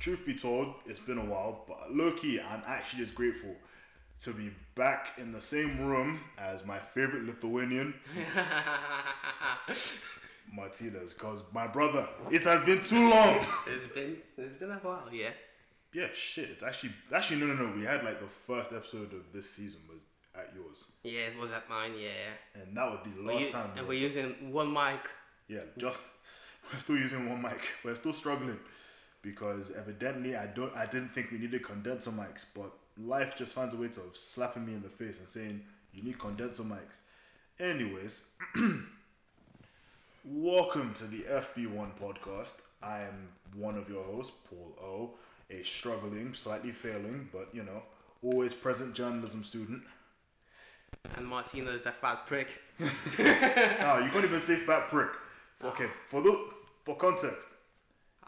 Truth be told, it's been a while, but low key, I'm actually just grateful to be back in the same room as my favorite Lithuanian, Martinez, because my brother, it has been too long. It's been it's been a while, yeah. Yeah, shit. It's actually actually no no no. We had like the first episode of this season was at yours, Yeah, it was at mine, yeah. and that was the last time. and we're using one mic. Yeah, just we're still using one mic. We're still struggling because evidently I don't I didn't think we needed condenser mics, but life just finds a way to slapping me in the face and saying you need condenser mics. Anyways, welcome to the FB1 podcast. I am one of your hosts, Paul O, a struggling, slightly failing, but you know, always present journalism student. And Martino's the fat prick. Ah, you can't even say fat prick. Okay, for the for context,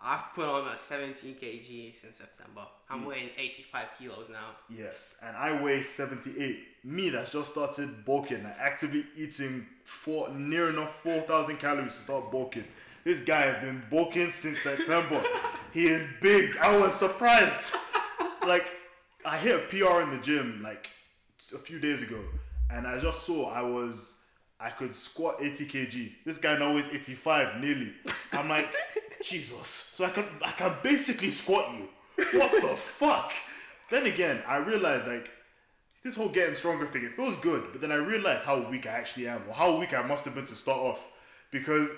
I've put on a 17 kg since September. I'm mm. weighing 85 kilos now. Yes, and I weigh 78. Me that's just started bulking, like actively eating four near enough 4,000 calories to start bulking. This guy has been bulking since September. he is big. I was surprised. like, I hit a PR in the gym like a few days ago, and I just saw I was. I could squat 80 kg. This guy now weighs 85 nearly. I'm like, Jesus. So I can I can basically squat you. What the fuck? Then again, I realized like this whole getting stronger thing, it feels good, but then I realized how weak I actually am, or how weak I must have been to start off. Because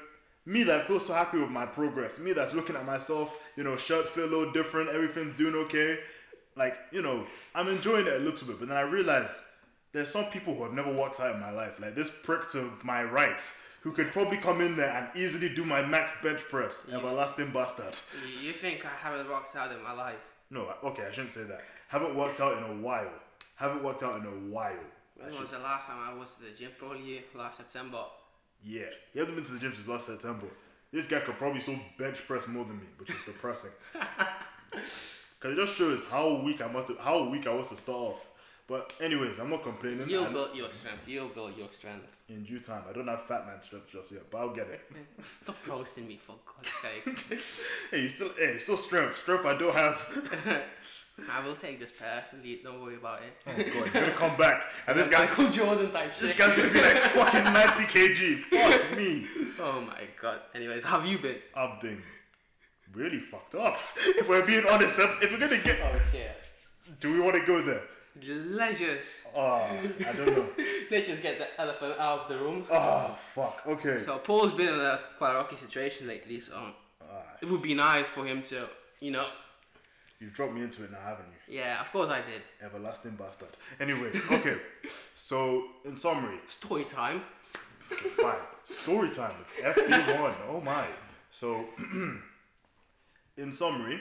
me that feels so happy with my progress, me that's looking at myself, you know, shirts feel a little different, everything's doing okay. Like, you know, I'm enjoying it a little bit, but then I realized there's some people who have never worked out in my life, like this prick to my right, who could probably come in there and easily do my max bench press. You Everlasting bastard. You, think I haven't worked out in my life? No, okay, I shouldn't say that. Haven't worked out in a while. Haven't worked out in a while. When was the last time I was to the gym? Probably last September. Yeah, he hasn't been to the gym since last September. This guy could probably still bench press more than me, which is depressing. Because it just shows how weak I must have, how weak I was to start off. But anyways, I'm not complaining. You'll build your strength. You'll build your strength. in due time. I don't have fat man strength just yet, but I'll get it. Stop roasting me for God's sake. hey, you still, hey, still strength, strength I don't have. I will take this personally. Don't worry about it. Oh god, he's gonna come back, and this guy, Michael Jordan type shit. this guy's gonna be like fucking 90 kg. Fuck me. Oh my god. Anyways, how have you been? I've been really fucked up. If we're being honest, if we're gonna get, Oh shit. do we want to go there? Let's just Oh, I don't know. let's just get the elephant out of the room. Oh fuck. Okay. So Paul's been in a quite a rocky situation lately, so Ah, it would be nice for him to, you know. you've dropped me into it now, haven't you? Yeah, of course I did. Everlasting bastard. Anyways, okay. So in summary, Story time. fine. Story time. FB1. Oh my. So in summary,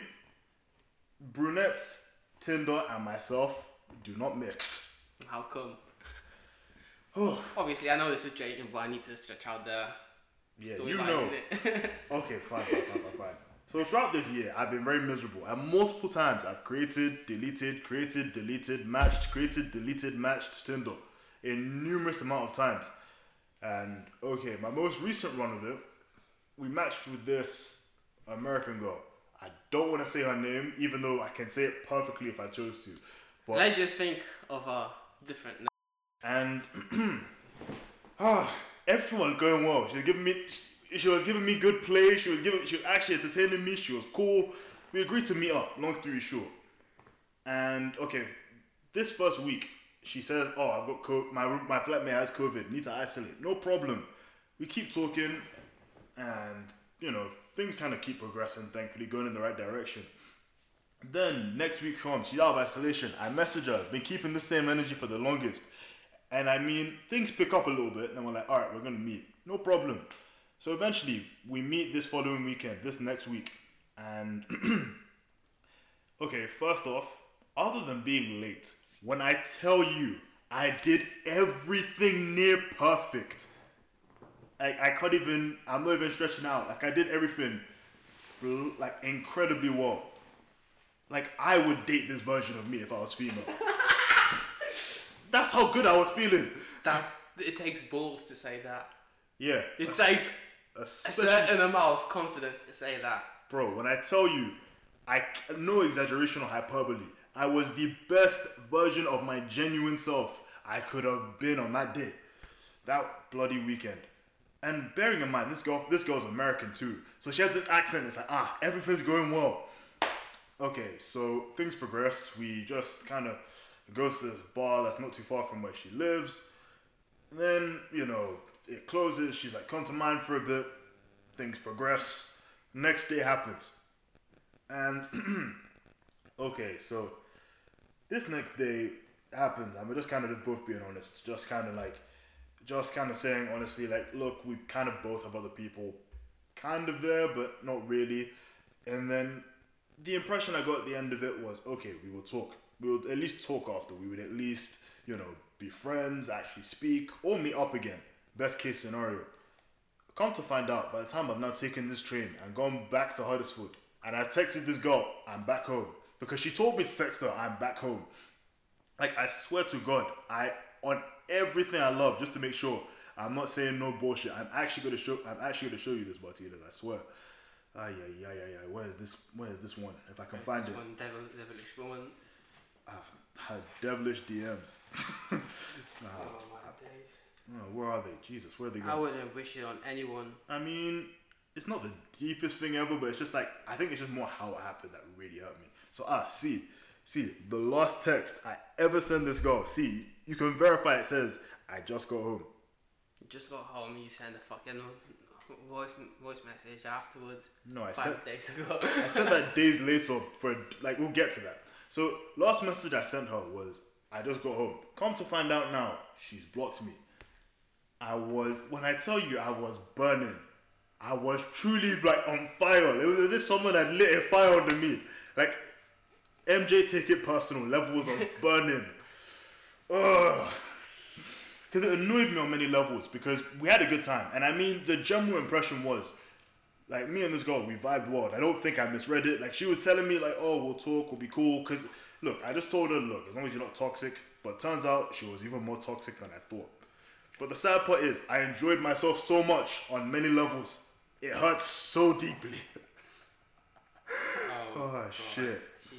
brunettes, Tinder, and myself do not mix. How come? Oh, Obviously, I know the situation, but I need to stretch out the yeah, story you know. Okay, fine, fine, fine, fine, fine. So throughout this year, I've been very miserable, and multiple times I've created, deleted, created, deleted, matched, created, deleted, matched Tinder, a numerous amount of times. And okay, my most recent run of it, we matched with this American girl. I don't want to say her name, even though I can say it perfectly if I chose to. But Let's just think of a different. n- and ah, everything was going well. She was giving me, she was giving me good play. She was giving, she was actually entertaining me. She was cool. We agreed to meet up. Long story short, and okay, this first week she says, "Oh, I've got co- my room- my flatmate has COVID. Need to isolate. No problem." We keep talking, and you know things kind of keep progressing. Thankfully, going in the right direction. Then next week comes, she's out of isolation. I message her, been keeping the same energy for the longest. And I mean, things pick up a little bit, and we're like, all right, we're gonna meet. No problem. So eventually, we meet this following weekend, this next week. And okay, first off, other than being late, when I tell you I did everything near perfect. Like I can't even. I'm not even stretching out. Like I did everything, like incredibly well. Like I would date this version of me if I was female. That's how good I was feeling. That's it takes balls to say that. Yeah. It takes a certain amount of confidence to say that. bro, when I tell you, I no exaggeration or hyperbole. I was the best version of my genuine self I could have been on that day, that bloody weekend. And bearing in mind, this girl, this girl's American too, so she has this accent. It's like, ah, everything's going well. Okay, so things progress. We just kind of go to this bar that's not too far from where she lives. And then, you know, it closes. She's like, come to mine for a bit. Things progress. Next day happens. And, okay, so this next day happens. And we're just kind of both being honest. Just kind of like, just kind of saying honestly, like, look, we kind of both have other people kind of there, but not really. And then the impression I got at the end of it was, okay, we will talk. We will at least talk after. We would at least, you know, be friends, actually speak, or meet up again. Best case scenario. Come to find out, by the time I've now taken this train and gone back to Huddersfield, and I texted this girl, I'm back home. Because she told me to text her, I'm back home. Like, I swear to God, I, on everything I love, just to make sure I'm not saying no bullshit, I'm actually gonna show, I'm actually gonna show you this, Martinez, I swear. Ah, yeah, yeah, yeah, yeah. Where is this? Where is this one? If I can find This it. one devil, devilish woman. Ah, her devilish DMs. oh my days. Oh, where are they? Jesus, where are they going? I wouldn't wish it on anyone. I mean, it's not the deepest thing ever, but it's just like I think it's just more how it happened that really hurt me. So ah, see, see, the last text I ever sent this girl. See, you can verify it says I just got home. You just got home, you send a fucking voice voice message afterwards. No, I five sent days ago. I sent that days later for like we'll get to that. So last message I sent her was I just got home. Come to find out now, she's blocked me. I was when I tell you I was burning. I was truly like on fire. It was as if someone had lit a fire under me. Like MJ take it personal levels of burning. Ugh. Because it annoyed me on many levels because we had a good time. And I mean, the general impression was like me and this girl, we vibed well. I don't think I misread it. Like she was telling me, like, oh, we'll talk, we'll be cool. Cause look, I just told her, look, as long as you're not toxic. But turns out she was even more toxic than I thought. But the sad part is, I enjoyed myself so much on many levels. It hurts so deeply. Oh, oh, God. shit. She,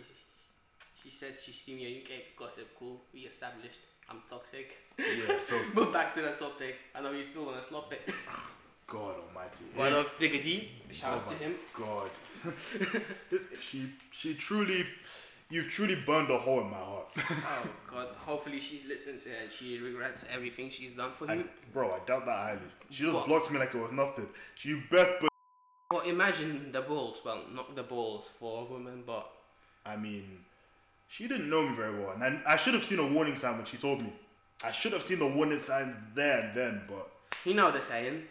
she says she's seen your UK gossip. Cool. We established. I'm toxic. Yeah. So But back to the topic. I know you still wanna slop it. God Almighty. One of Diggity. Shout Oh out to him. God. this, she she truly, you've truly burned a hole in my heart. Oh God. Hopefully she's listened to it and she regrets everything she's done for I, you. bro, I doubt that highly. She just What? blocked me like it was nothing. She best, but Well, imagine the balls. Well, not the balls for a woman, but I mean, she didn't know me very well, and I, I should have seen a warning sign when she told me. I should have seen the warning signs there and then, but you know the saying.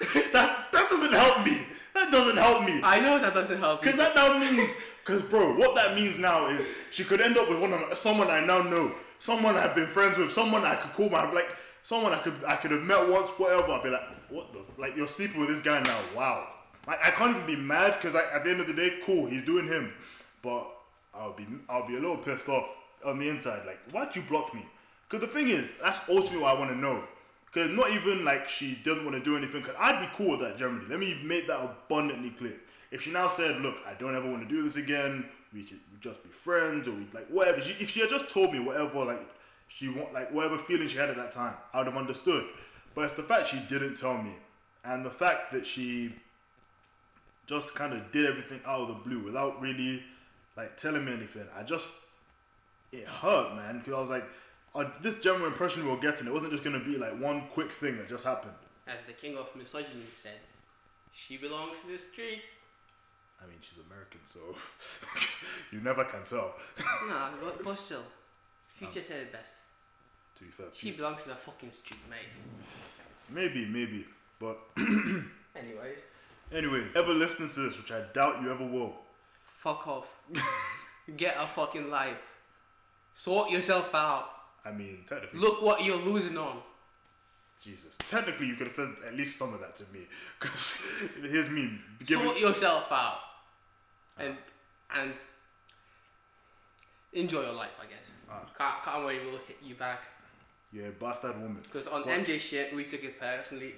that that doesn't help me. That doesn't help me. I know that doesn't help. Because that now means, because bro, what that means now is she could end up with one of someone I now know, someone I've been friends with, someone I could call my like, someone I could I could have met once, whatever. I'd be like, what the f- like you're sleeping with this guy now? Wow. Like I can't even be mad because at the end of the day, cool, he's doing him, but I'll be I'll be a little pissed off on the inside. Like, why'd you block me? Because the thing is, that's ultimately what I want to know. Because not even like she didn't want to do anything. Because I'd be cool with that generally. Let me make that abundantly clear. If she now said, "Look, I don't ever want to do this again. We could just be friends, or we like whatever." She, if she had just told me whatever, like she want, like whatever feeling she had at that time, I would have understood. But it's the fact she didn't tell me, and the fact that she just kind of did everything out of the blue without really like telling me anything. I just it hurt, man, because I was like, uh, this general impression we were getting, it wasn't just gonna be like one quick thing that just happened. As the king of misogyny said, she belongs to the street. I mean, she's American, so you never can tell. nah, but, but still. Future said it best. To be fair, She belongs to the fucking streets, mate. maybe, maybe, but Anyways, Anyways, ever listening to this, which I doubt you ever will. Fuck off. Get a fucking life. Sort yourself out. I mean, technically, Look what you're losing on. Jesus. Technically, you could have said at least some of that to me. Because here's me giving. Sort yourself out, and and enjoy your life. I guess. Ah. Can't can't wait. We'll hit you back yeah, bastard woman. because on But- MJ shit we took it personally.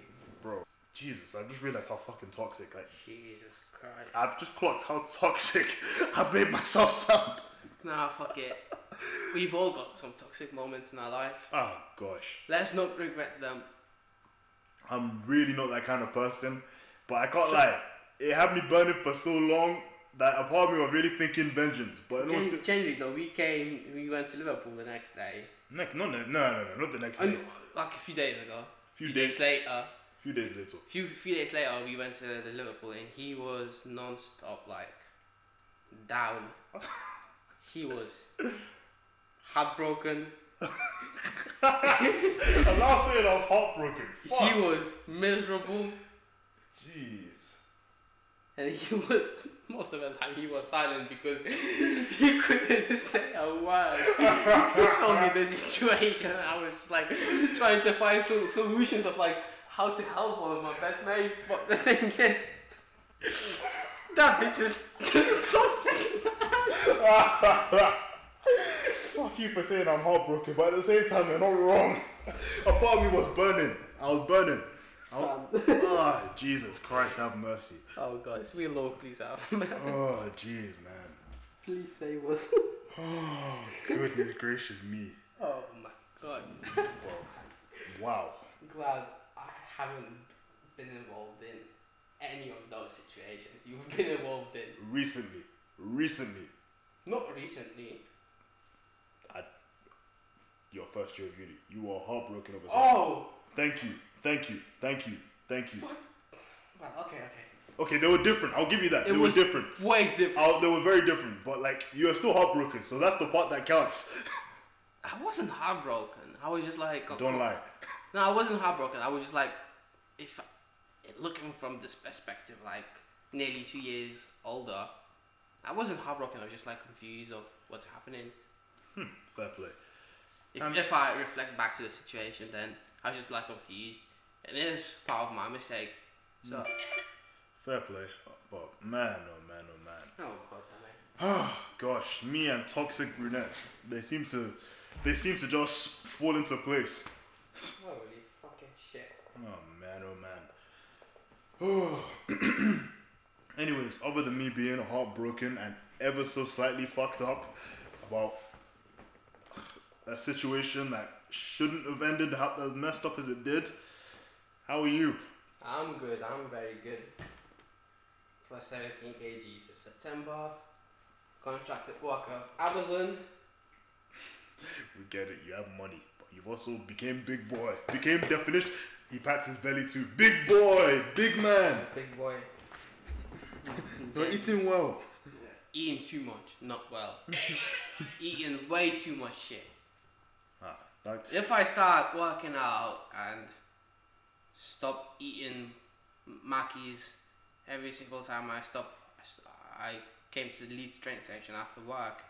Jesus, I just realized how fucking toxic. Like, Jesus Christ. I've just clocked how toxic I've made myself sound. Nah, fuck it. We've all got some toxic moments in our life. Oh, gosh. Let's not regret them. I'm really not that kind of person. But I can't lie. It had me burning for so long that a part of me was really thinking vengeance. But Gen- se- Generally, though, we came, we went to Liverpool the next day, no, no, no, no, no, no, not the next day. like a few days ago. Few few days- days later, few days later. few few days later, we went to the Liverpool, and he was non-stop like down. he was heartbroken. I'm not saying I was heartbroken. Fuck. He was miserable, Jeez. and he was most of the time he was silent because he couldn't say a word. he told me the situation. and I was like trying to find some solutions of like how to help one of my best mates. But the thing is, that bitch is just toxic. Fuck you for saying I'm heartbroken, but at the same time, you're not wrong. A part of me was burning. I was burning. I was, ah, Jesus Christ, have mercy. Oh guys, we low please out. Oh, jeez, man. please save us. Oh, goodness gracious me. Oh my god. Well, wow. glad I haven't been involved in any of those situations you've been involved in. Recently, recently, Not recently. your first year of uni, you were heartbroken over something. Oh! Thank you, thank you, thank you, thank you. Well, okay, okay. Okay, they were different. I'll give you that. It they was were different. way different. i they were very different, but like you are still heartbroken, so that's the part that counts. I wasn't heartbroken. I was just like. Don't lie. No, I wasn't heartbroken. I was just like, if looking from this perspective, like nearly two years older, I wasn't heartbroken. I was just like confused of what's happening. Fair play. If, Um, if I reflect back to the situation, then I was just like confused, and it is part of my mistake. So, Fair play. But man, oh man, oh man. oh god, it. Gosh, me and toxic brunettes, they seem to, they seem to just fall into place. Holy fucking shit. Oh man, oh man. Anyways, other than me being heartbroken and ever so slightly fucked up about a situation that shouldn't have ended how as messed up as it did, how are you? I'm good. I'm very good. For 17 kgs of September, contracted worker of Amazon. We get it, you have money, but you've also became big boy. Became definition. He pats his belly too. Big boy, big man. Big boy. You're eating well. Eating too much, not well. Eating way too much shit. Ah, If I start working out and stop eating Mackies every single time I stop, I came to the Leeds train station after work,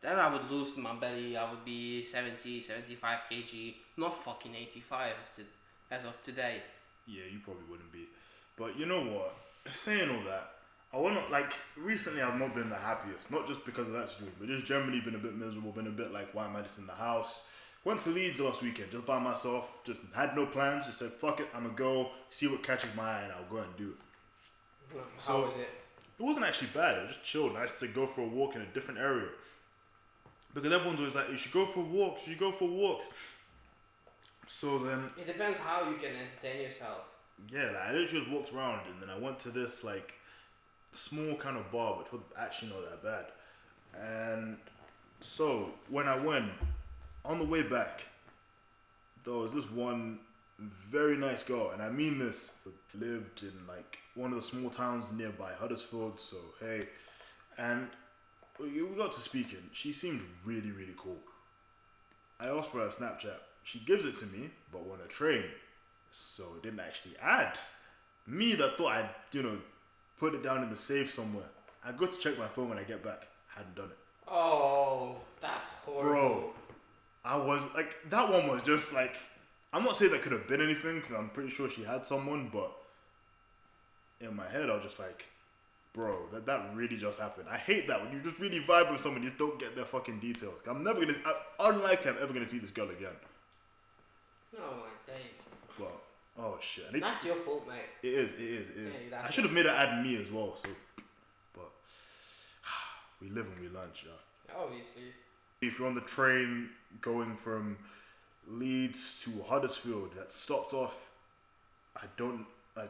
then I would lose my belly. I would be 70, 75 kg, not fucking 85 as, to, as of today. Yeah, you probably wouldn't be. But you know what? Saying all that, I want to like recently. I've not been the happiest, not just because of that situation, but just generally been a bit miserable. Been a bit like, why am I just in the house? Went to Leeds last weekend just by myself. Just had no plans. Just said, fuck it, I'm gonna go see what catches my eye, and I'll go and do it. How So- was it? It wasn't actually bad. It was just chill, nice to go for a walk in a different area. Because everyone's always like, you should go for walks. You should go for walks. So then It depends how you can entertain yourself. Yeah, like, I literally just walked around and then I went to this like small kind of bar, which wasn't actually not that bad. And so when I went on the way back, there was this one very nice girl, and I mean this, lived in like one of the small towns nearby Huddersfield. So hey, and we we got to speaking. She seemed really really cool. I asked for her Snapchat. She gives it to me, but on a train so it didn't actually add. Me that thought I'd, you know, put it down in the safe somewhere. I go to check my phone when I get back. I hadn't done it. Oh, that's horrible. Bro. I was like, that one was just like, I'm not saying that could have been anything because I'm pretty sure she had someone, but in my head, I was just like, bro, that, that really just happened. I hate that when you just really vibe with someone, you just don't get their fucking details. I'm never gonna, I, unlikely I'm ever gonna see this girl again. Oh my days. But, oh shit. To- That's your fault, mate. It is, it is, it is. Yeah, I should have made her add me as well, so. But we live and we learn, yeah. Obviously. If you're on the train going from Leeds to Huddersfield, that stopped off. I don't. I,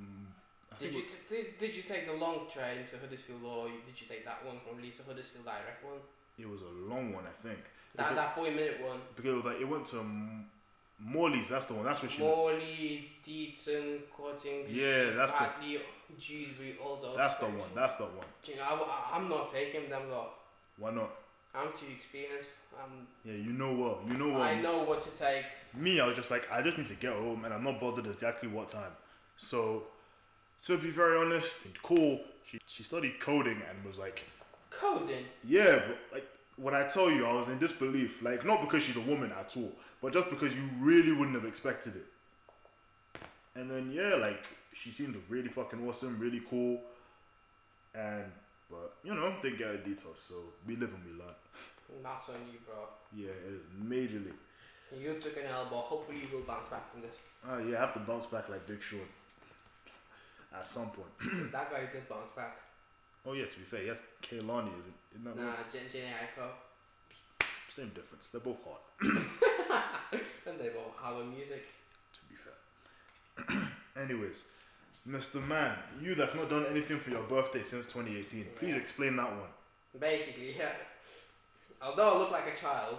mm, I Did you t- did, did you take the long train to Huddersfield or did you take that one from Leeds to Huddersfield direct one? it was a long one, I think. That Because- that forty minute one. Because it like it went to M- Morley's. That's the one. That's what she. Morley, Deighton, Cotting, Yeah, that's the. Batley, Dewsbury, all those. That's the one. That's the one. Do you know, I, am not taking them though. Why not? I'm too experienced. Um, Yeah, you know well. You know well. I know what to take. Me, I was just like, I just need to get home, and I'm not bothered exactly what time. So, to be very honest, cool. She she studied coding and was like, Coding. yeah, but like when I tell you, I was in disbelief. Like not because she's a woman at all, but just because you really wouldn't have expected it. And then yeah, like she seemed really fucking awesome, really cool, and but you know didn't get her details. So we live and we learn. That's on you, bro. Yeah, majorly. You took an elbow. Hopefully, you will bounce back from this. Oh yeah, I have to bounce back like Big Sean. At some point. that guy did bounce back. Oh yeah, to be fair, yes, Kehlani isn't. Isn't that Nah, right? Jhené Aiko. Same difference. They're both hot. And they both have a music. To be fair. Anyways, Mr. Man, you that's not done anything for your birthday since 2018. Please explain that one. Basically, yeah. Although I look like a child,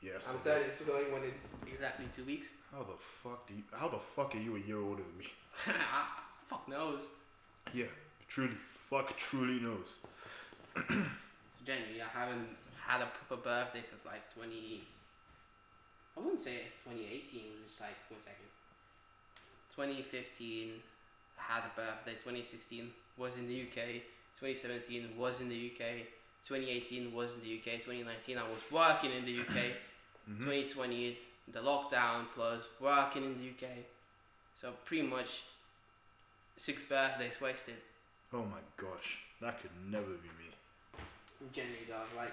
Yes. I'm turning to going one in exactly two weeks. How the fuck do you? How the fuck are you a year older than me? Ah, fuck knows. Yeah, truly. Fuck truly knows. Genuinely, I haven't had a proper birthday since like 20. I wouldn't say 2018, it was just like, one second. 2015, I had a birthday. 2016 was in the UK. 2017 was in the UK. 2018 was in the UK. 2019, I was working in the UK. Mhm. 2020, the lockdown plus working in the UK. So pretty much six birthdays wasted. Oh my gosh, that could never be me. Generally, though, like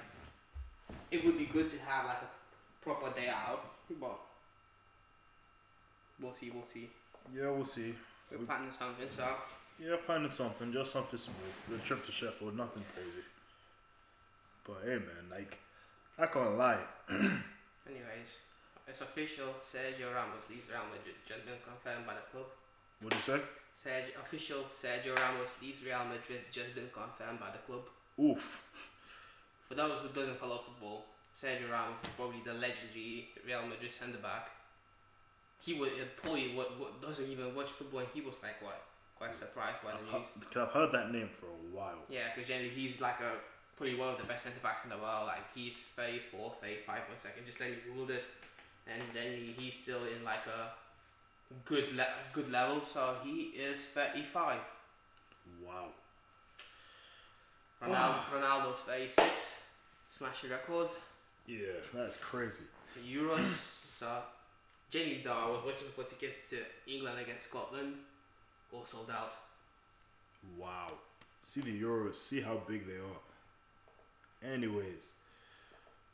it would be good to have like a proper day out, but we'll see. We'll see. Yeah, we'll see. We're We- planning something, so Yeah, planning something, just something small. The trip to Sheffield, nothing crazy. But hey, man, like, I can't lie. anyways, it's official. Sergio Ramos leaves Real Madrid. Just been confirmed by the club. What do you say? Sergio, official Sergio Ramos leaves Real Madrid. Just been confirmed by the club. Oof. For those who doesn't follow football, Sergio Ramos is probably the legendary Real Madrid centre back. He would probably what, what doesn't even watch football, and he was like what quite surprised by the I've, news. heard- 'cause I've heard that name for a while. Yeah, because generally he's like a probably one of the best centre backs in the world. Like he's 34, 35, one second. Just let me Google this, and then he's still in like a good le- good level. So he is 35. Wow. Ronaldo, Ronaldo's 36, smashing records. Yeah, that's crazy. Euros. so, though, I was watching for tickets to England against Scotland, all sold out. Wow. See the Euros, see how big they are. Anyways.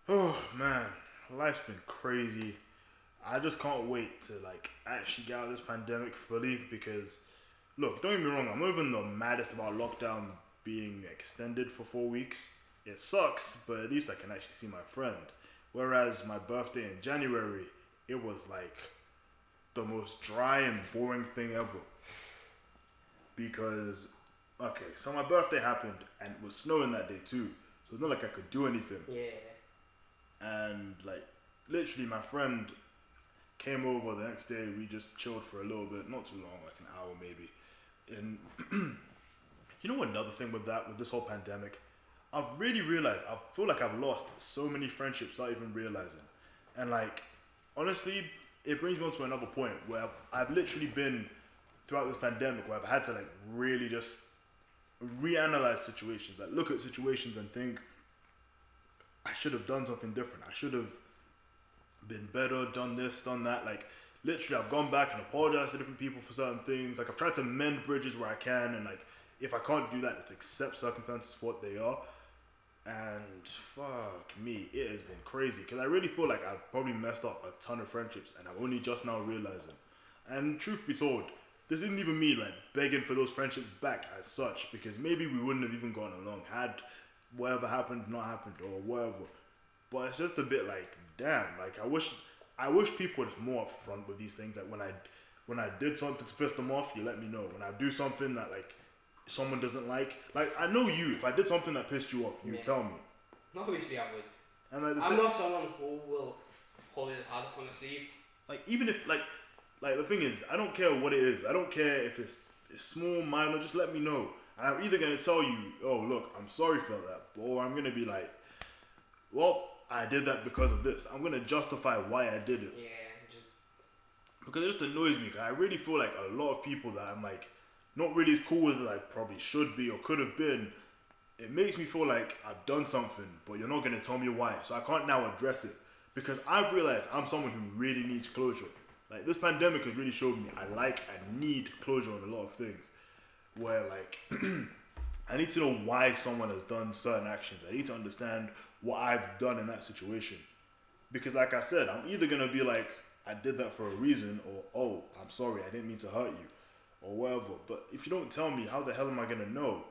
Oh man, life's been crazy. I just can't wait to like actually get out of this pandemic fully because look, don't get me wrong, I'm even the maddest about lockdown being extended for four weeks. It sucks, but at least I can actually see my friend. Whereas my birthday in January, it was like the most dry and boring thing ever. Because Okay, so my birthday happened and it was snowing that day too. So it's not like I could do anything. Yeah. And like literally my friend came over the next day, we just chilled for a little bit, not too long, like an hour maybe. And you know another thing with that, with this whole pandemic, I've really realized I feel like I've lost so many friendships without even realizing. And like honestly, it brings me on to another point where I've, I've literally been throughout this pandemic where I've had to like really just reanalyze situations, like look at situations and think I should have done something different. I should have been better, done this, done that. Like literally, I've gone back and apologized to different people for certain things. Like I've tried to mend bridges where I can, and like if I can't do that, just accept circumstances for what they are. And fuck me, it has been crazy because I really feel like I've probably messed up a ton of friendships, and I'm only just now realizing. And truth be told, this isn't even me like begging for those friendships back as such because maybe we wouldn't have even gone along had whatever happened not happened or whatever. But it's just a bit like, damn, like I wish I wish people was more upfront with these things. Like when I when I did something to piss them off, you let me know. When I do something that like someone doesn't like, like I know you. If I did something that pissed you off, you Yeah. tell me. Obviously, I would. And like, I'm sa- not someone who will hold it hard up on the sleeve. like even if like like the thing is i don't care what it is i don't care if it's, it's small minor just let me know and i'm either going to tell you oh look i'm sorry for that or i'm going to be like well i did that because of this. I'm to justify why i did it. Yeah, just because it just annoys me 'cause i really feel like a lot of people that i'm like not really as cool as i probably should be or could have been it makes me feel like i've done something but you're not going to tell me why. So i can't now address it. Because i've realized i'm someone who really needs closure. Like this pandemic has really showed me i like and need closure on a lot of things. Where like i need to know why someone has done certain actions. I need to understand what i've done in that situation because like I said, I'm either gonna be like, I did that for a reason, or oh, I'm sorry, I didn't mean to hurt you, or whatever. But if you don't tell me, how the hell am I gonna know?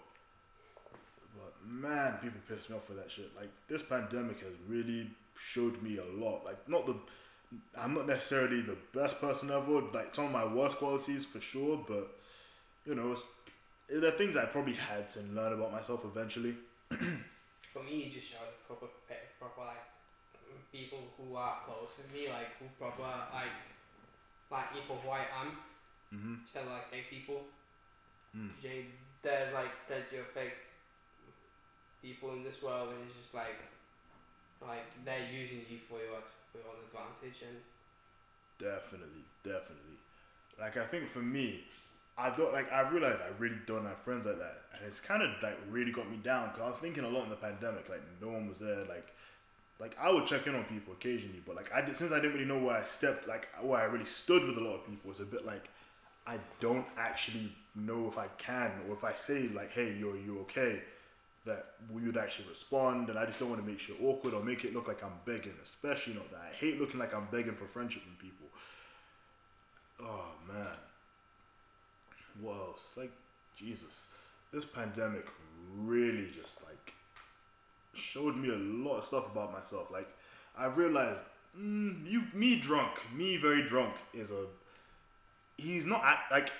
But man, people piss me off for that shit. Like this pandemic has really showed me a lot. Like not the, I'm not necessarily the best person ever. Like some of my worst qualities for sure, but you know, it's, there are things I probably had to learn about myself eventually. for me, it just showed proper, pe- proper like people who are close with me, like who proper like like me for who I am Mm-hmm. instead of like fake people. Mm. There's like there's your fake people in this world, and it's just like like they're using you for your for your own advantage, and Definitely, definitely. Like I think for me, I don't like. I realized I really don't have friends like that, and it's kind of like really got me down. Cause I was thinking a lot in the pandemic. Like no one was there. Like, like I would check in on people occasionally, but like I did, since I didn't really know where I stepped, like where I really stood with a lot of people, it's a bit like I don't actually know if I can or if I say like, "Hey, you're you okay?" That we would actually respond, and I just don't want to make shit awkward or make it look like I'm begging, especially not that. I hate looking like I'm begging for friendship from people. Oh man. What else? Like Jesus. This pandemic really just like showed me a lot of stuff about myself. Like I realized mm, you me drunk, me very drunk is a he's not act, like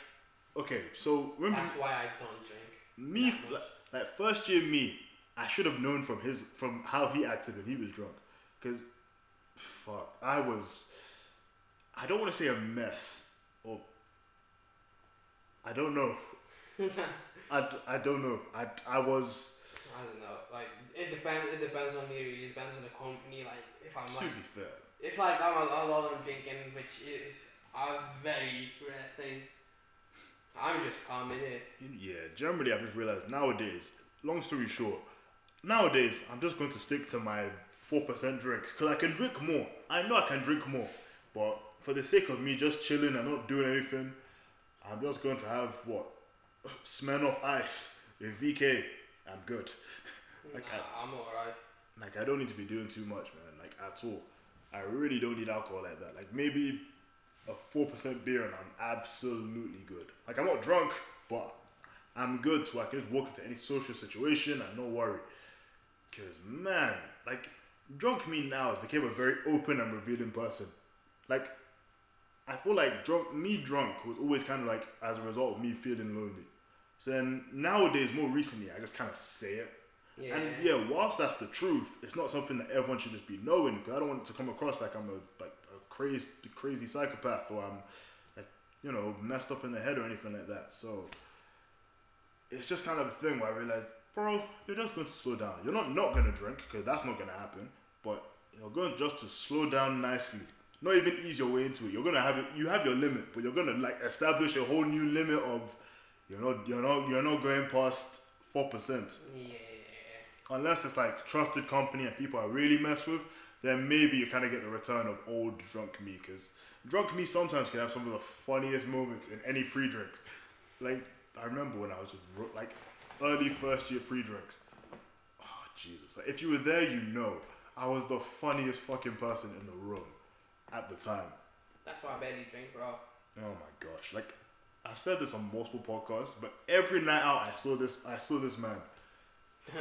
okay, so remember that's why I don't drink. me much. like first year me i should have known from his from how he acted when he was drunk because fuck i was i don't want to say a mess or i don't know I, d- I don't know i, I was I don't know. Like it depends. It depends on me. Really, it depends on the company. Like if I'm to like be fair if like I'm a lot alone drinking, which is a very rare thing. I'm just calm in it. yeah generally i've just realized nowadays long story short nowadays i'm just going to stick to my 4% drinks because i can drink more i know i can drink more but for the sake of me just chilling and not doing anything i'm just going to have what smirnoff ice with vk i'm good. Like nah, I'm alright. like i don't need to be doing too much man like at all. I really don't need alcohol like that. Like maybe a 4% beer and i'm absolutely good. Like i'm not drunk but i'm good so i can just walk into any social situation and no worry. Because man like drunk me now has became a very open and revealing person. Like i feel like drunk me drunk was always kind of like as a result of me feeling lonely so then nowadays more recently i just kind of say it Yeah. and yeah, whilst that's the truth, it's not something that everyone should just be knowing. Because I don't want it to come across like I'm a like a crazy crazy psychopath or I'm like you know messed up in the head or anything like that. So it's just kind of a thing where I realized, bro, you're just going to slow down. You're not not gonna drink because that's not gonna happen. But you're going just to slow down nicely. Not even ease your way into it. You're gonna have it. You have your limit, but you're gonna like establish a whole new limit of you're not you're not you're not going past four percent yeah. unless it's like trusted company and people I really mess with, then maybe you kind of get the return of old drunk me because drunk me sometimes can have some of the funniest moments in any pre drinks. Like I remember when I was just like early first year pre drinks. Oh Jesus! Like if you were there, you know I was the funniest fucking person in the room at the time. That's why I barely drink, bro. Oh my gosh! Like I said this on multiple podcasts, but every night out I saw this. I saw this man.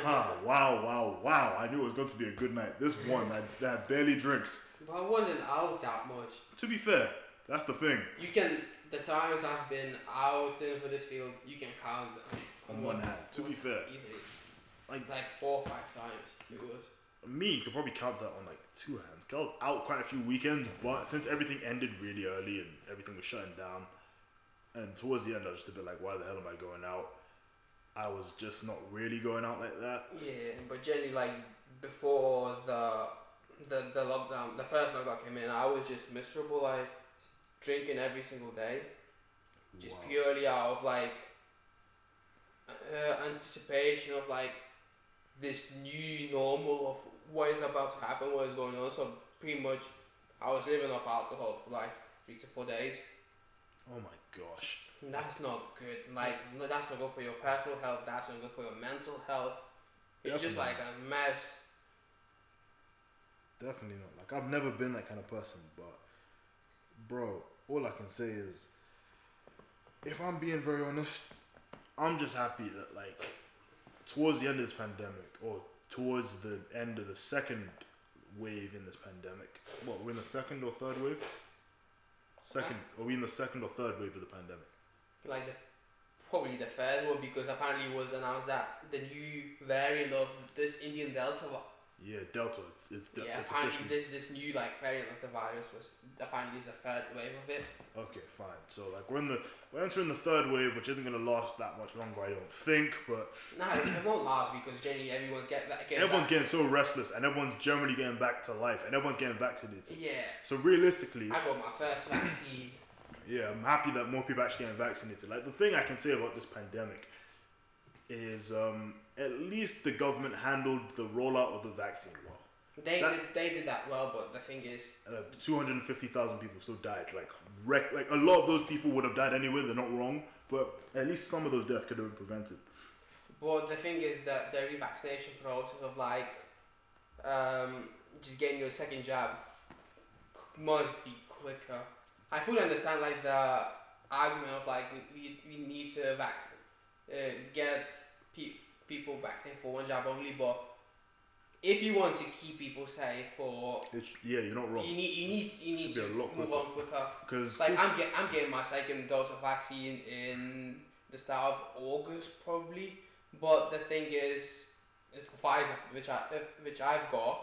Ah, wow, wow, wow! I knew it was going to be a good night. This one that, that barely drinks. But I wasn't out that much. To be fair, that's the thing. You can the times I've been out in Huddersfield, you can count them On one hand, to be fair, easily. like Like four or five times it was. Me, you could probably count that on like two hands. I was out quite a few weekends, but since everything ended really early and everything was shutting down, and towards the end I was just a bit like, why the hell am I going out? I was just not really going out like that. Yeah, but generally like before the the the lockdown, the first lockdown came in, I was just miserable, like drinking every single day, just Wow. purely out of like uh, anticipation of like this new normal of what is about to happen, what is going on. So pretty much, I was living off alcohol for like three to four days. Oh my gosh. That's not good. Like no, that's not good for your personal health. That's not good for your mental health. It's just like a mess. Definitely not. Like I've never been that kind of person, but bro, all I can say is if I'm being very honest, I'm just happy that like towards the end of this pandemic or towards the end of the second wave in this pandemic. What, we're in the second or third wave? Second are we in the second or third wave of the pandemic? Like the probably the third one because apparently it was announced that the new variant of this Indian Delta. Yeah, Delta. It's, de- yeah, it's apparently this this new like variant of the virus was apparently is the third wave of it. Okay, fine. So like we're in the we're entering the third wave, which isn't gonna last that much longer, I don't think. But No, it, won't last because generally everyone's get that. Getting everyone's back- getting so restless, and everyone's generally getting back to life, and everyone's getting vaccinated. Yeah, So realistically, I got my first vaccine. yeah, I'm happy that more people are actually getting vaccinated. Like the thing I can say about this pandemic is, um, at least the government handled the rollout of the vaccine well. They That- did, they did that well, but the thing is, Uh, 250,000 people still died. Like, wreck, like a lot of those people would have died anyway. They're not wrong, but at least some of those deaths could have been prevented. But the thing is that the revaccination process of like um, just getting your second jab must be quicker. I fully understand like the argument of like we, we need to vac- uh, get pe- people vaccinated for one jab only, but if you want to keep people safe for It's, yeah, you're not wrong. you need you need you need be to a lot move quicker. on quicker. Because Like I'm get I'm getting my second dose of vaccine in the start of August probably, but the thing is, for Pfizer, which I which I've got,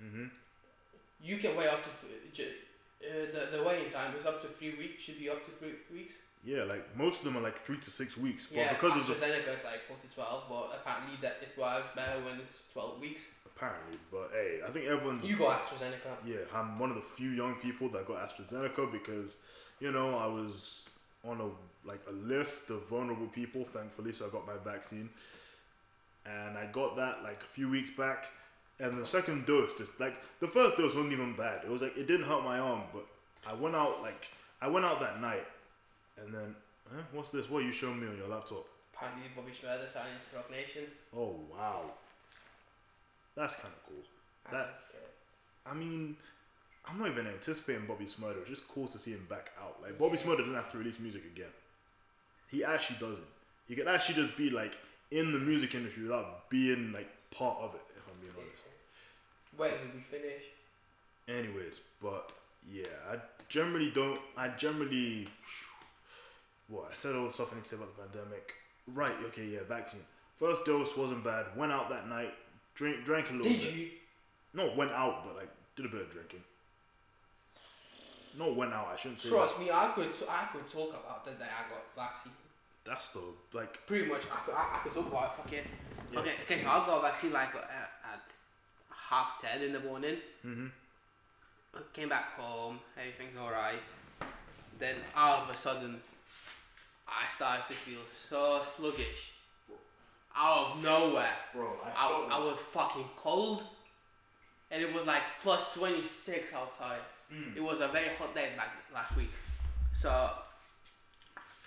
hmm you can wait up to uh, the the waiting time is up to three weeks. Should be up to three weeks. Yeah, like most of them are like three to six weeks. But yeah, because of AstraZeneca is like four to twelve, but apparently that it works better when it's twelve weeks. apparently, but hey, I think everyone's You got AstraZeneca. yeah. I'm one of the few young people that got AstraZeneca because you know I was on a like a list of vulnerable people. Thankfully, so I got my vaccine, and I got that like a few weeks back. And the second dose, just like the first dose wasn't even bad. It was like it didn't hurt my arm, but I went out like I went out that night, and then eh, what's this? What are you showing me on your laptop? Apparently Bobby Shmurda signed to Roc Nation. Oh wow, that's kind of cool. I That- I mean, I'm not even anticipating Bobby Shmurda. It's just cool to see him back out. Like Bobby Yeah. Shmurda doesn't have to release music again. He actually doesn't. He can actually just be like in the music industry without being like part of it. If I'm being honest. When did we finish? Anyways, but yeah, I generally don't. I generally. What I said all the stuff I need to say about the pandemic. Right. Okay. Yeah. Vaccine. First dose wasn't bad. Went out that night. Drink. Drank a little Did bit. you? No, went out, but like did a bit of drinking. No, went out. I shouldn't say. Trust me, I could I could talk about the day I got vaccine. That's the like. Pretty much, I could, I, I could talk about it. Fuck it. Yeah. Okay, okay, so I got a vaccine like uh, at half ten in the morning. hmm Came back home, everything's alright. Then all of a sudden, I started to feel so sluggish. Out of nowhere, Bro, I, I was fucking cold. and it was like plus 26 outside. Mm. It was a very hot day back last week. So,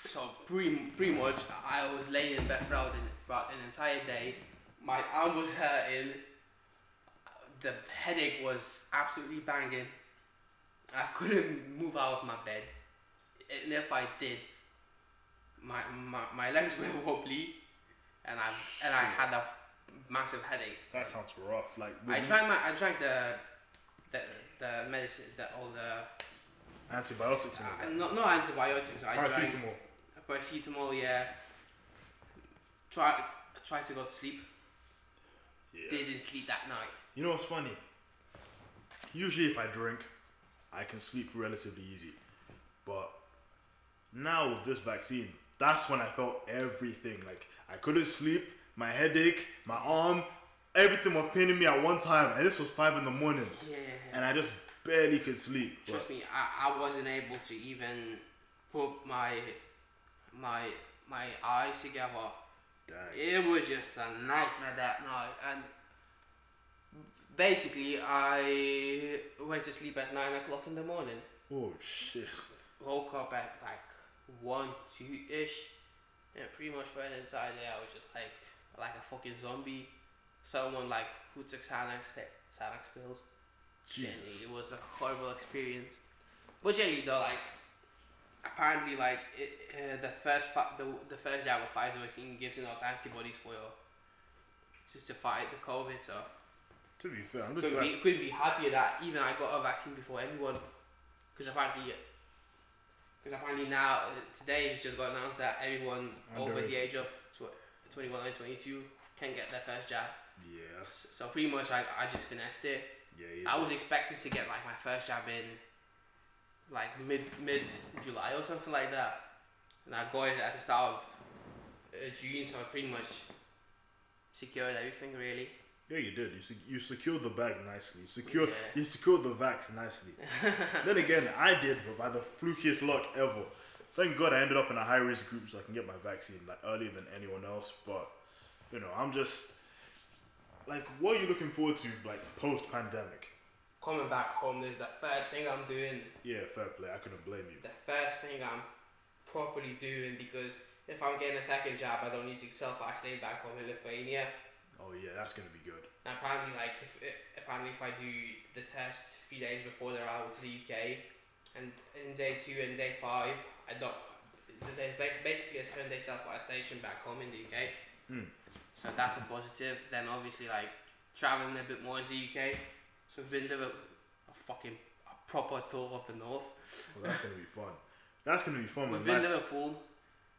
so pretty, pretty much I was laying in bed throughout, throughout an entire day. My arm was hurting. The headache was absolutely banging. I couldn't move out of my bed. And if I did, my, my, my legs were wobbly and I and I had a massive headache. That sounds rough. Like I drank my I drank the the the medicine the all the antibiotics uh, no no antibiotics. I drank Paracetamol. paracetamol. Yeah. Try try to go to sleep. Yeah. Didn't sleep that night. You know what's funny? Usually, if I drink, I can sleep relatively easy. But now with this vaccine, that's when I felt everything. Like I couldn't sleep, my headache, my arm, everything was paining me at one time, and this was five in the morning, Yeah. and I just barely could sleep. Trust me, I, I wasn't able to even put my my my eyes together. dang. It was just a nightmare that night, and basically I went to sleep at nine o'clock in the morning. Oh shit. Woke up at like one, two ish, and pretty much for an entire day I was just like like a fucking zombie. Someone like who took Xanax, Xanax pills. Jesus. It was a horrible experience. But generally, though, like apparently, like it, uh, the first fa- the the first jab of Pfizer vaccine gives enough antibodies for your just to fight the COVID. So To be fair, I'm just couldn't glad. be, couldn't be happier that even I got a vaccine before anyone. Because apparently, because apparently now today it's just got announced that everyone over Under- the age of tw- 21 and 22 can get their first jab. Yeah. So pretty much, I, I just finessed it. Yeah. yeah. I was expecting to get like my first jab in like mid mid July or something like that, and I got it at the start of uh, June, so I pretty much secured everything really. Yeah, you did. You sec- you secured the bag nicely. You secured Yeah. you secured the vax nicely. then again, I did, but by the flukiest luck ever. Thank God I ended up in a high risk group so I can get my vaccine like earlier than anyone else. But you know, I'm just like, what are you looking forward to like post pandemic? Coming back home, there's the first thing I'm doing. Yeah, fair play. I couldn't blame you. The first thing I'm properly doing because if I'm getting a second job, I don't need to self isolate back home in Lithuania. Oh yeah, that's gonna be good. And apparently, like if apparently if I do the test a few days before they're out to the UK, and in day two and day five, I don't. There's ba- basically a seven day self isolation back home in the UK. Hmm. So that's a positive. Then obviously like traveling a bit more in the UK. So we've been doing a, a fucking a proper tour of the north. Well, that's gonna be fun. That's gonna be fun. We've been Like- Liverpool.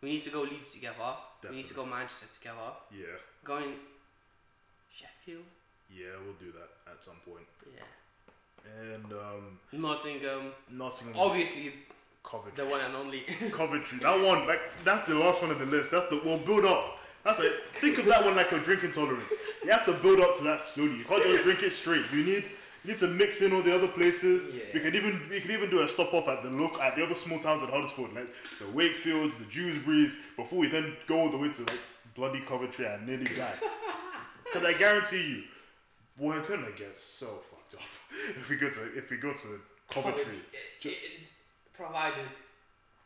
We need to go Leeds together. We need to go Manchester together. yeah, Going Yeah, we'll do that at some point. Yeah. And um, Nottingham. Nottingham, Obviously Coventry. the one and only. Coventry. That one, like that's the last one on the list. That's the we'll build up. That's it. Think of that one like a drinking tolerance. You have to build up to that slowly. You can't just drink it straight. You need you need to mix in all the other places. Yeah. We could even we could even do a stop up at the look at the other small towns in Huddersfield, like the Wakefields, the Dewsbury's, before we then go all the way to like bloody Coventry and nearly die. Because I guarantee you, we're gonna get so fucked up if we go to if we go to Coventry. It- it- provided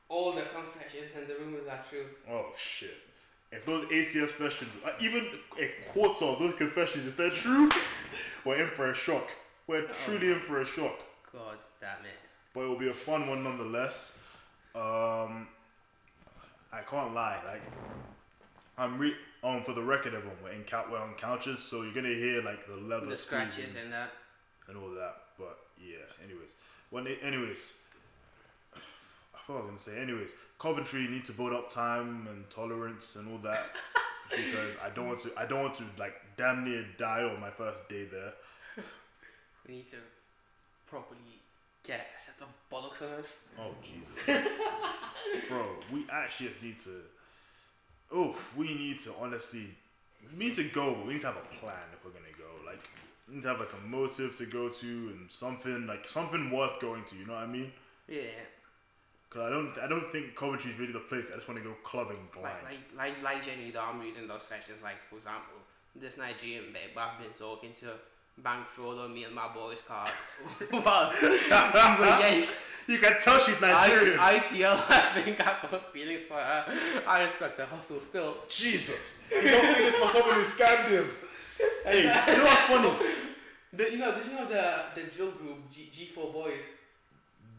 all the confessions and the rumors are true. Oh shit. If those ACS questions, uh, even a quarter of those confessions, if they're true, we're in for a shock. We're truly in for a shock. God damn it. But it will be a fun one nonetheless. Um, I can't lie, like I'm re um for the record, everyone we're in cou- we're on couches, so you're gonna hear like the leather The scratches and that. and all that. But yeah, anyways, when it, anyways, I thought I was gonna say anyways. Coventry need to build up time and tolerance and all that because I don't want to. I don't want to like damn near die on my first day there. We need to properly get a set of bollocks on us. Oh Jesus, bro, we actually need to. Oof, we need to honestly. We need to go, but we need to have a plan if we're gonna go. Like, we need to have like a motive to go to and something like something worth going to. You know what I mean? Yeah. Cause I don't, I don't think Coventry is really the place. I just want to go clubbing blind. Like, like, like, like, generally, though, I'm reading those questions. Like, for example, this Nigerian babe I've been talking to bang fraud on me and my boy's car. well, we were yanked. You can tell she's Nigerian. I- ICL, I think I've got feelings for her. I respect the hustle still. Jesus. You don't think it's for someone who scammed him. Hey, you know what's funny? Did you know? Did you know the the drill group G G4 Boys?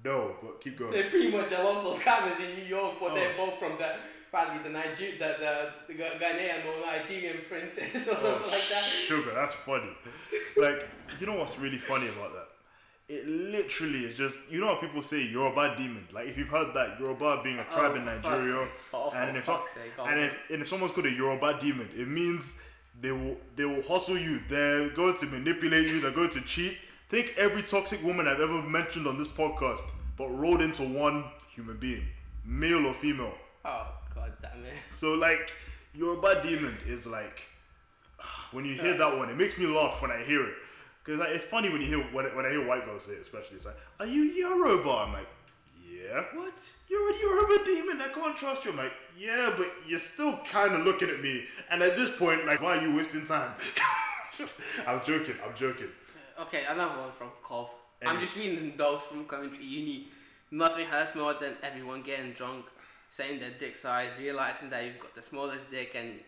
No, but keep going. They're pretty much a local scammers in New York, but they're Oh. both from the probably the Niger the the, the Ghanaian or Nigerian princess or Oh, something like that. Sugar, that's funny. Like, you know what's really funny about that? It literally is just, you know how people say Yoruba demon? Like, if you've heard that, Yoruba being a tribe Oh, in Nigeria. Oh, and, if, oh. and, if, and if someone's called a Yoruba demon, it means they will they will hustle you. They're going to manipulate you. They're going to cheat. Think every toxic woman I've ever mentioned on this podcast, but rolled into one human being, male or female. Oh god damn it. So like Yoruba demon is like when you hear that one, it makes me laugh when I hear it because like, it's funny when you hear when, when I hear white girls say it, especially. It's like, "Are you Yoruba?" I'm like, "Yeah." What? You're a Yoruba demon. I can't trust you. I'm like, "Yeah, but you're still kind of looking at me." And at this point, like, why are you wasting time? Just, I'm joking. I'm joking. Uh, okay, another one from Cov. I'm just reading those from Coventry Uni. Nothing hurts more than everyone getting drunk, saying their dick size, realizing that you've got the smallest dick and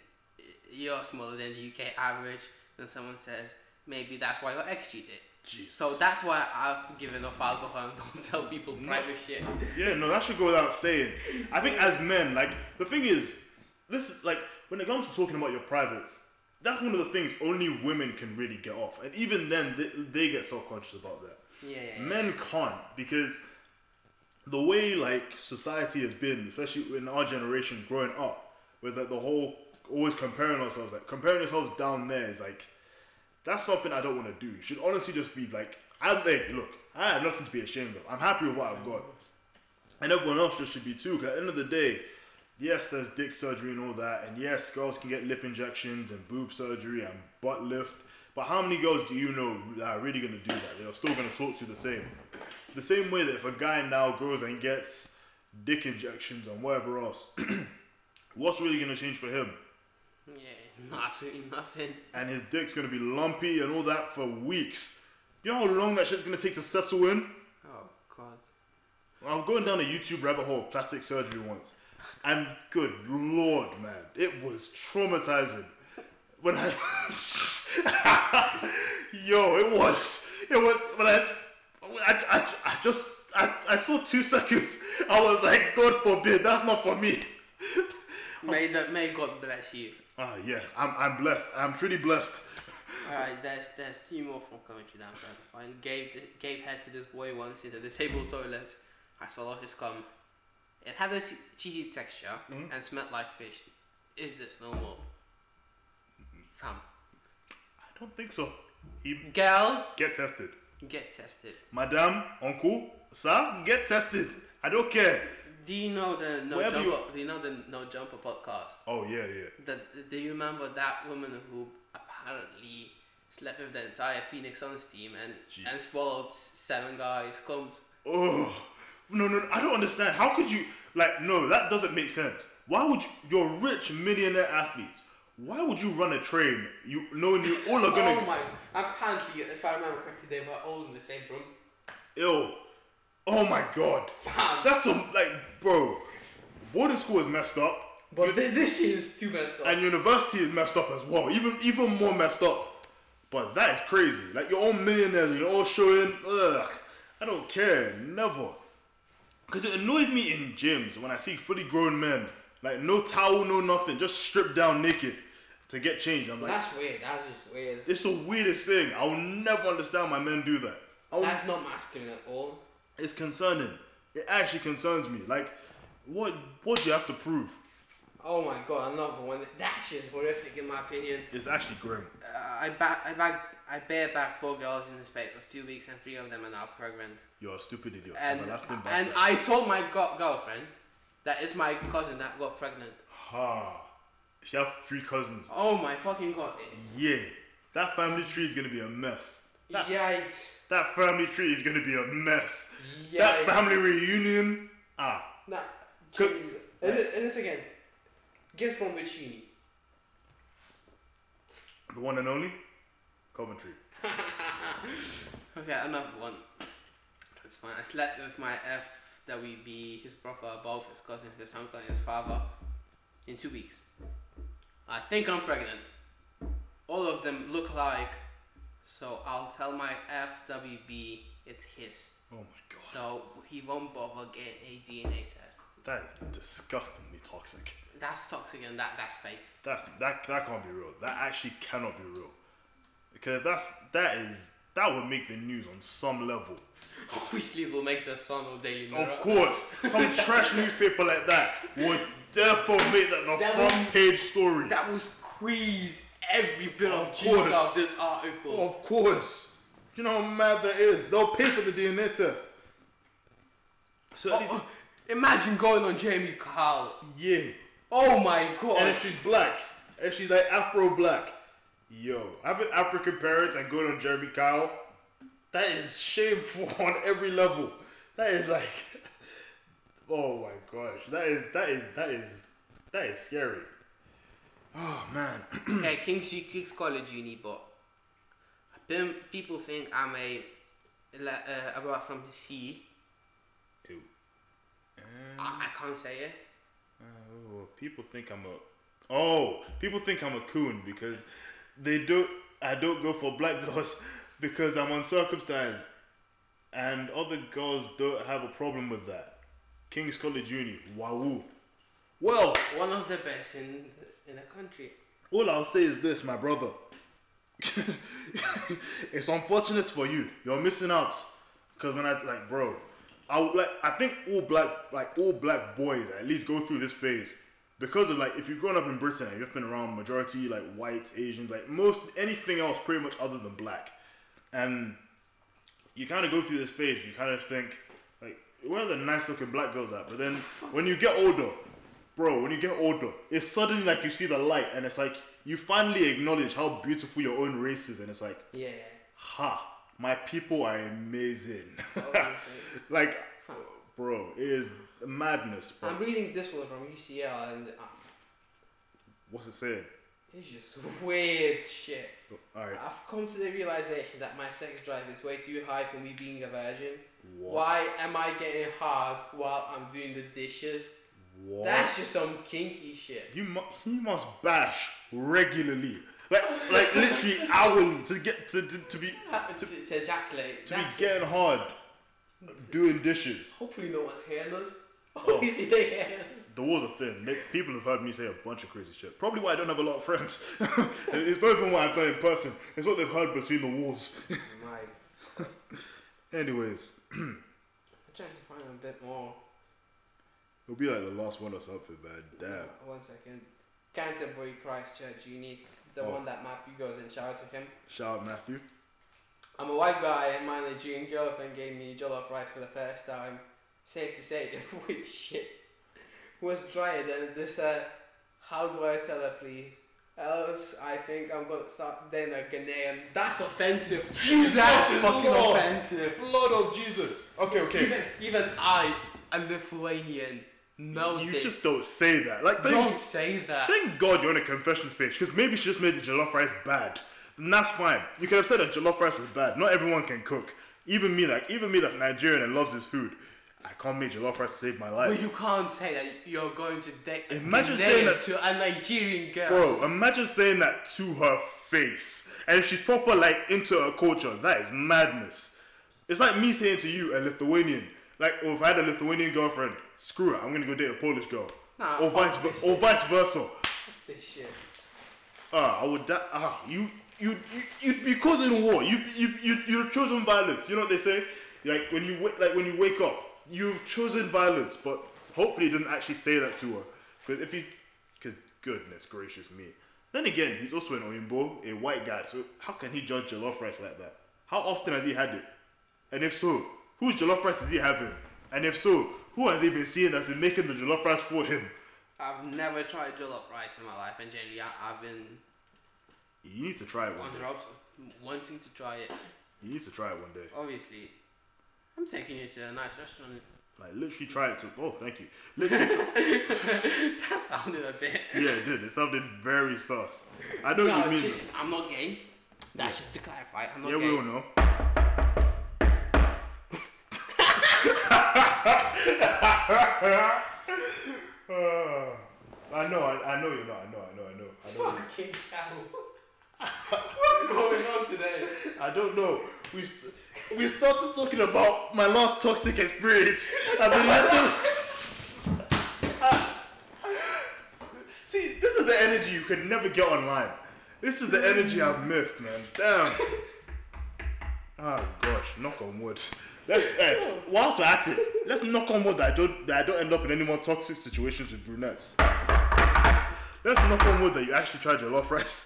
you're smaller than the UK average. Then someone says, maybe that's why your ex cheated. Jesus. So that's why I've given up alcohol and don't tell people private shit. Yeah, no, that should go without saying. I think as men, like the thing is, this like when it comes to talking about your privates, that's one of the things only women can really get off, and even then they, they get self conscious about that. Yeah, yeah, yeah. Men can't because the way like society has been, especially in our generation growing up, with like the whole always comparing ourselves, like comparing yourselves down there is like that's something I don't want to do. You should honestly just be like, I'm hey, look, I have nothing to be ashamed of. I'm happy with what I've got. And everyone else just should be too, because at the end of the day, yes, there's dick surgery and all that, and yes, girls can get lip injections and boob surgery and butt lift. But how many girls do you know that are really gonna do that? They're still gonna talk to the same. The same way that if a guy now goes and gets dick injections and whatever else, what's really gonna change for him? Yeah, absolutely nothing. and his dick's gonna be lumpy and all that for weeks. You know how long that shit's gonna take to settle in? Oh god. I was going down a YouTube rabbit hole of plastic surgery once, and good lord, man, it was traumatizing. When I, yo, it was, it was when I, I, I, I just, I, I saw two seconds. I was like, God forbid, that's not for me. May that may God bless you. Ah, yes, I'm, I'm blessed. I'm truly blessed. Alright, there's there's two more from that I'm trying to find. Gabe Gabe had to this boy once in the disabled toilet. I swallowed his cum. It had a cheesy texture Mhm. and smelled like fish. Is this normal? Fam. I don't think so. He Girl, get tested. get tested. Madam, uncle, sir, get tested. I don't care. Do you know the No Wherever Jumper? you- Do you know the No Jumper podcast? Oh yeah, yeah. The, do you remember that woman who apparently slept with the entire Phoenix Suns team and Jeez. and swallowed seven guys' cum? Oh no, no, no, I don't understand. How could you like? No, that doesn't make sense. Why would you? You're rich millionaire athletes. Why would you run a train? You knowing you all are gonna Oh my! Apparently, if I remember correctly, they were all in the same room. ill. Oh my god, that's some like, bro. Boarding school is messed up, But thi- this shit is too messed up. and university is messed up as well. Even even more messed up. But that is crazy. Like you're all millionaires and you're all showing. Ugh, I don't care. Never. Because it annoys me in gyms when I see fully grown men, like no towel, no nothing, just stripped down naked to get changed. I'm like, That's weird. That's just weird. it's the weirdest thing. I'll never understand why men do that. I'll, That's not masculine at all. It's concerning. It actually concerns me. Like, what what do you have to prove? Oh my god, another one. That shit is horrific in my opinion. It's actually grim. Uh, I back, I back, I bear back four girls in the space of two weeks, and three of them are now pregnant. You're a stupid idiot. And Everlasting and bastard. I told my go- girlfriend that it's my cousin that got pregnant. Ha. You have three cousins, Oh my fucking god. yeah, that family tree is gonna be a mess. That, Yikes. that family tree is gonna be a mess. Yikes. That family reunion, ah, Nah. Could- and, and this again. Guess from which uni? the one and only, Coventry. okay, another one. That's fine. I slept with my FWB, his brother, both his cousin, his uncle, and his father in two weeks. I think I'm pregnant. All of them look alike, so I'll tell my FWB it's his. Oh my god. So he won't bother getting a DNA test. That is disgustingly toxic. That's toxic and that that's fake. That's that that can't be real. That actually cannot be real. Because that's that is that would make the news on some level. Obviously, it will make the Sun or Daily Mirror. Of course, some trash newspaper like that would therefore make that the That front would- page story. That will squeeze every bit of, Of juice course. of this article. of course. Do you know how mad that is? They'll pay for the DNA test. So Oh, oh, imagine going on Jeremy Kyle. yeah. Oh my god. And if she's black, if she's like Afro black, yo, having African parents and going on Jeremy Kyle, that is shameful on every level. That is like, oh my gosh, that is that is that is that is scary. Oh man, okay, King's King's College Uni, but people think I'm a uh, about from C. Ew. I, I can't say it. Oh, people think I'm a. Oh, people think I'm a coon because they don't. I don't go for black girls because I'm uncircumcised, and other girls don't have a problem with that. King's College Uni, wahoo. Well, One of the best in in the country. all I'll say is this, my brother. it's unfortunate for you. You're missing out. Cause when I like, bro, I like. I think all black, like all black boys, at least go through this phase. Because of like, if you've grown up in Britain and you've been around majority like white, Asians, like most anything else, pretty much other than black, and you kind of go through this phase. You kind of think like, where are the nice looking black girls at? But then when you get older, bro, when you get older, it's suddenly like you see the light, and it's like you finally acknowledge how beautiful your own race is, and it's like, Yeah. ha, my people are amazing. Okay. like, bro, it is madness, bro. I'm reading this one from UCL and uh, What's it saying? it's just weird shit. All right. I've come to the realization that my sex drive is way too high for me being a virgin. What? Why am I getting hard while I'm doing the dishes? What? That's just some kinky shit. You mu- he must bash regularly, like like literally hourly to get to to, to be to, to ejaculate. to be getting hard, doing dishes. Hopefully no one's hearing us. Oh. Obviously they hear us. The walls are thin. People have heard me say a bunch of crazy shit. Probably why I don't have a lot of friends. it's not even what I've done in person. It's what they've heard between the walls. My, Anyways, I'm trying to find a bit more. It'll be like the last one or something, man. Damn. Uh, one second. Canterbury Christchurch Uni, the Oh. one that Matthew goes and shout to him. Shout out Matthew. I'm a white guy and my Nigerian girlfriend gave me jollof rice for the first time. Safe to say, it was shit. Was drier than this. Uh, how do I tell her, please? Else, I think I'm gonna start dating a Ghanaian. That's offensive. Jesus That's is fucking Lord. offensive. Blood of Jesus. Okay, okay. Even, even I, a Lithuanian, know you this. just don't say that. Like, thank, Don't say that. thank God you're on a confessions page because maybe she just made the jollof rice bad. And that's fine. You could have said that jollof rice was bad. Not everyone can cook. Even me, like even me, that Nigerian and loves his food. I can't make jollof rice to save my life. But you can't say that you're going to date a Imagine saying that- to a Nigerian girl. Bro, imagine saying that to her face. And if she's proper like into her culture, that is madness. It's like me saying to you, a Lithuanian, like, or if I had a Lithuanian girlfriend, screw it, I'm gonna go date a Polish girl. Nah, or vice this or vice versa. This shit. Ah, I would. Da- ah, you, you, you, you'd be causing war. You, you, you, you've chosen violence. You know what they say? Like when you wake, like when you wake up, you've chosen violence. But hopefully, he didn't actually say that to her. Because if he's, cause goodness gracious me. Then again, he's also an Oyinbo, a white guy. So how can he judge jollof rice like that? How often has he had it? And if so, whose jollof rice is he having? And if so, who has he been seeing that's been making the jollof rice for him? I've never tried jollof rice in my life, and generally I, I've been You need to try it one day. wanting to try it. You need to try it one day. Obviously, I'm taking you to a nice restaurant. Like literally try it to. Oh, thank you. Literally, try, that sounded a bit. yeah, it did. It sounded very sus. I know No, what you mean. I'm not gay. That's just to clarify. I'm not Yeah, gay. we all know. I know, I, I know you're not. I know, I know, I know. I know. Fucking hell. What's going on today? I don't know. We st- we started talking about my last toxic experience, and then later. See, this is the energy you could never get online. This is the energy I've missed, man. Damn. Oh gosh, knock on wood. Let's, hey, whilst we're at it, let's knock on wood that I don't that I don't end up in any more toxic situations with brunettes. Let's knock on wood that you actually tried jollof rice.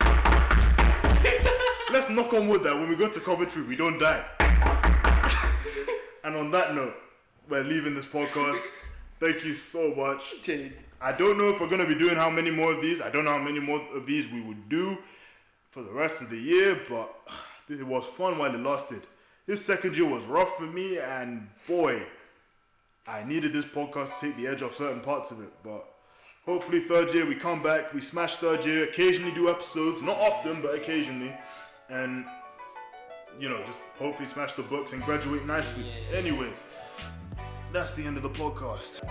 Let's knock on wood that when we go to Coventry, we don't die. and on that note, we're leaving this podcast. Thank you so much. Jenny. I don't know if we're gonna be doing how many more of these. I don't know how many more of these we would do for the rest of the year, but it was fun while it lasted. This second year was rough for me, and boy, I needed this podcast to take the edge off certain parts of it. But hopefully, third year we come back, we smash third year. Occasionally do episodes, not often, but occasionally, and you know, just hopefully smash the books and graduate nicely. Anyways, that's the end of the podcast.